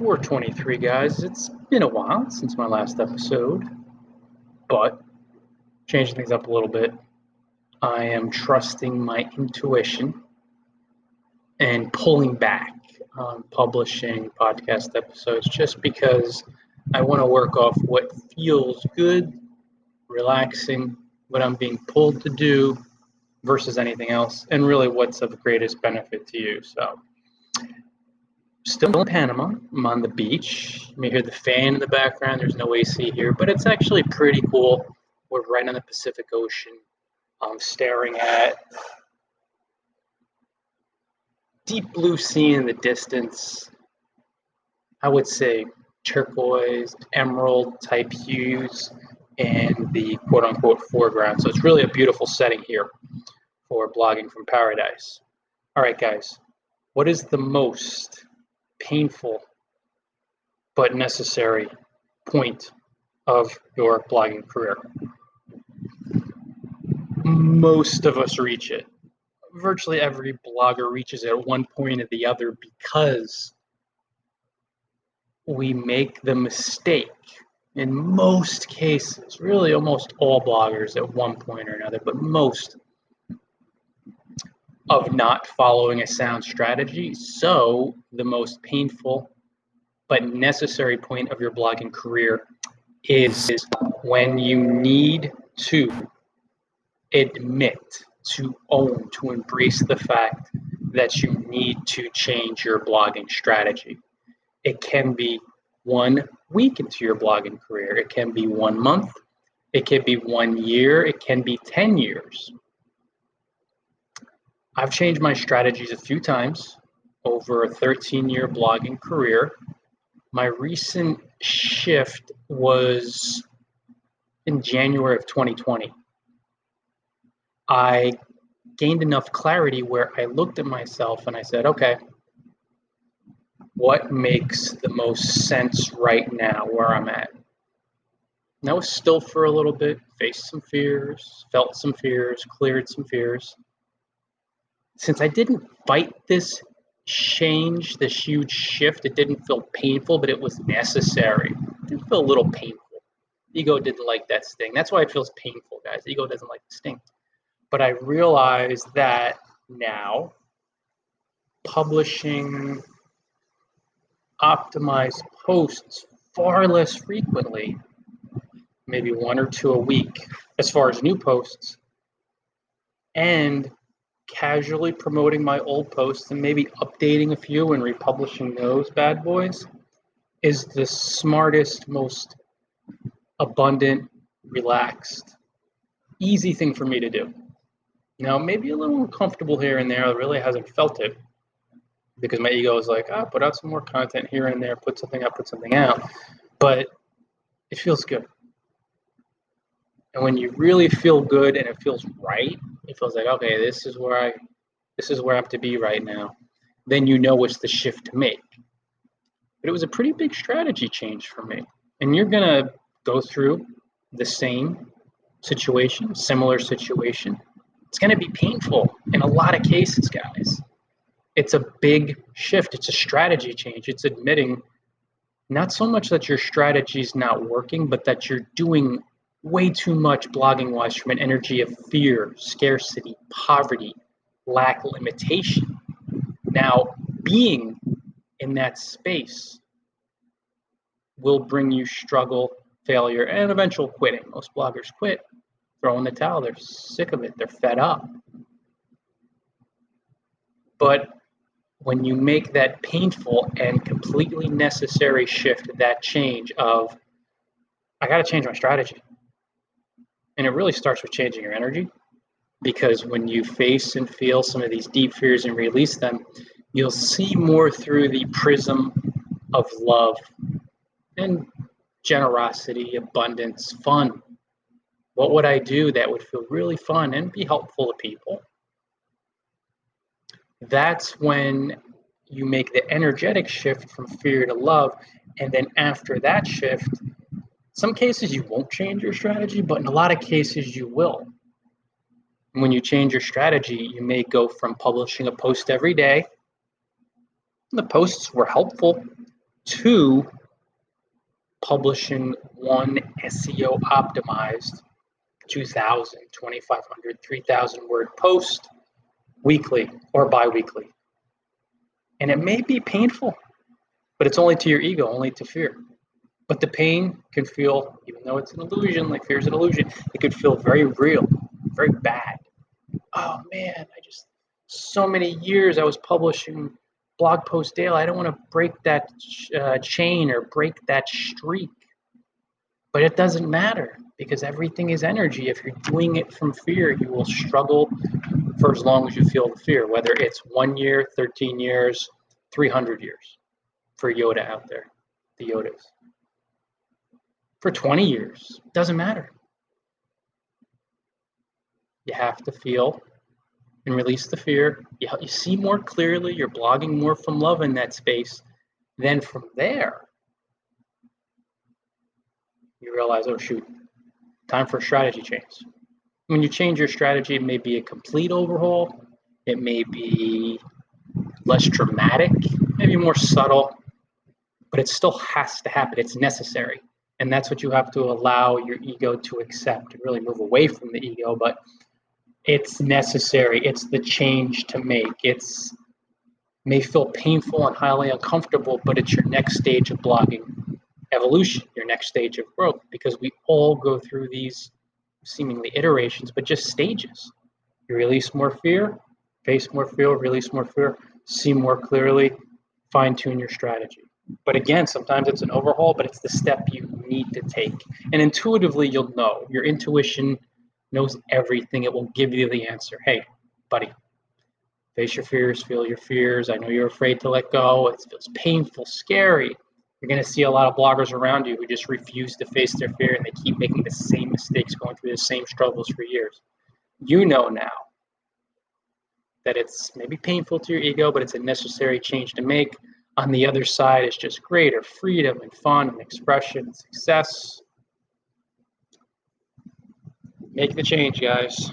423, guys. It's been a while since my last episode, but changing things up a little bit. I am trusting my intuition and pulling back on publishing podcast episodes just because I want to work off what feels good, relaxing, what I'm being pulled to do versus anything else, and really what's of greatest benefit to you. So, still in Panama. I'm on the beach. You may hear the fan in the background. There's no AC here, but it's actually pretty cool. We're right on the Pacific Ocean. I'm staring at deep blue sea in the distance. I would say turquoise, emerald type hues, and the quote unquote foreground. So it's really a beautiful setting here for blogging from paradise. All right, guys, what is the most painful but necessary point of your blogging career. Most of us reach it. Virtually every blogger reaches it at one point or the other because we make the mistake in most cases, really almost all bloggers at one point or another, but most of not following a sound strategy. So, the most painful but necessary point of your blogging career is when you need to admit, to own, to embrace the fact that you need to change your blogging strategy. It can be one week into your blogging career, it can be one month, it can be one year, it can be 10 years. I've changed my strategies a few times over a 13 year blogging career. My recent shift was in January of 2020. I gained enough clarity where I looked at myself and I said, okay, what makes the most sense right now where I'm at? And I was still for a little bit, faced some fears, felt some fears, cleared some fears since I didn't fight this change, this huge shift, it didn't feel painful, but it was necessary. It did feel a little painful. Ego didn't like that sting. That's why it feels painful, guys. Ego doesn't like the sting. But I realized that now publishing optimized posts far less frequently, maybe one or two a week as far as new posts, and casually promoting my old posts and maybe updating a few and republishing those bad boys is the smartest, most abundant, relaxed, easy thing for me to do. Now, maybe a little uncomfortable here and there. I really hasn't felt it because my ego is like, ah, put out some more content here and there, put something out, put something out. But it feels good. And when you really feel good and it feels right, it feels like, okay, this is where I this is where I have to be right now, then you know what's the shift to make. But it was a pretty big strategy change for me. And you're gonna go through the same situation, similar situation. It's gonna be painful in a lot of cases, guys. It's a big shift, it's a strategy change. It's admitting not so much that your strategy is not working, but that you're doing way too much blogging wise from an energy of fear, scarcity, poverty, lack, limitation. Now, being in that space will bring you struggle, failure, and eventual quitting. Most bloggers quit, throw in the towel. They're sick of it, they're fed up. But when you make that painful and completely necessary shift, that change of, I got to change my strategy. And it really starts with changing your energy because when you face and feel some of these deep fears and release them, you'll see more through the prism of love and generosity, abundance, fun. What would I do that would feel really fun and be helpful to people? That's when you make the energetic shift from fear to love. And then after that shift, some cases you won't change your strategy, but in a lot of cases you will. When you change your strategy, you may go from publishing a post every day. The posts were helpful, to publishing one SEO optimized 2,000, 2,500, 3,000 word post weekly or bi weekly. And it may be painful, but it's only to your ego, only to fear. But the pain can feel, even though it's an illusion, like fear is an illusion, it could feel very real, very bad. Oh man, I just, so many years I was publishing blog posts daily. I don't want to break that uh, chain or break that streak. But it doesn't matter because everything is energy. If you're doing it from fear, you will struggle for as long as you feel the fear, whether it's one year, 13 years, 300 years for Yoda out there, the Yodas. For 20 years, doesn't matter. You have to feel and release the fear. You, you see more clearly, you're blogging more from love in that space. Then from there, you realize, oh shoot, time for a strategy change. When you change your strategy, it may be a complete overhaul, it may be less dramatic, maybe more subtle, but it still has to happen. It's necessary. And that's what you have to allow your ego to accept and really move away from the ego. But it's necessary. It's the change to make. It's may feel painful and highly uncomfortable, but it's your next stage of blogging evolution, your next stage of growth, because we all go through these seemingly iterations, but just stages. You release more fear, face more fear, release more fear, see more clearly, fine tune your strategy. But again, sometimes it's an overhaul, but it's the step you need to take. And intuitively, you'll know. Your intuition knows everything. It will give you the answer. Hey, buddy, face your fears, feel your fears. I know you're afraid to let go. It feels painful, scary you're going to see a lot of bloggers around you who just refuse to face their fear and they keep making the same mistakes, going through the same struggles for years. You know now that it's maybe painful to your ego, but it's a necessary change to make. On the other side is just greater freedom and fun and expression and success. Make the change, guys.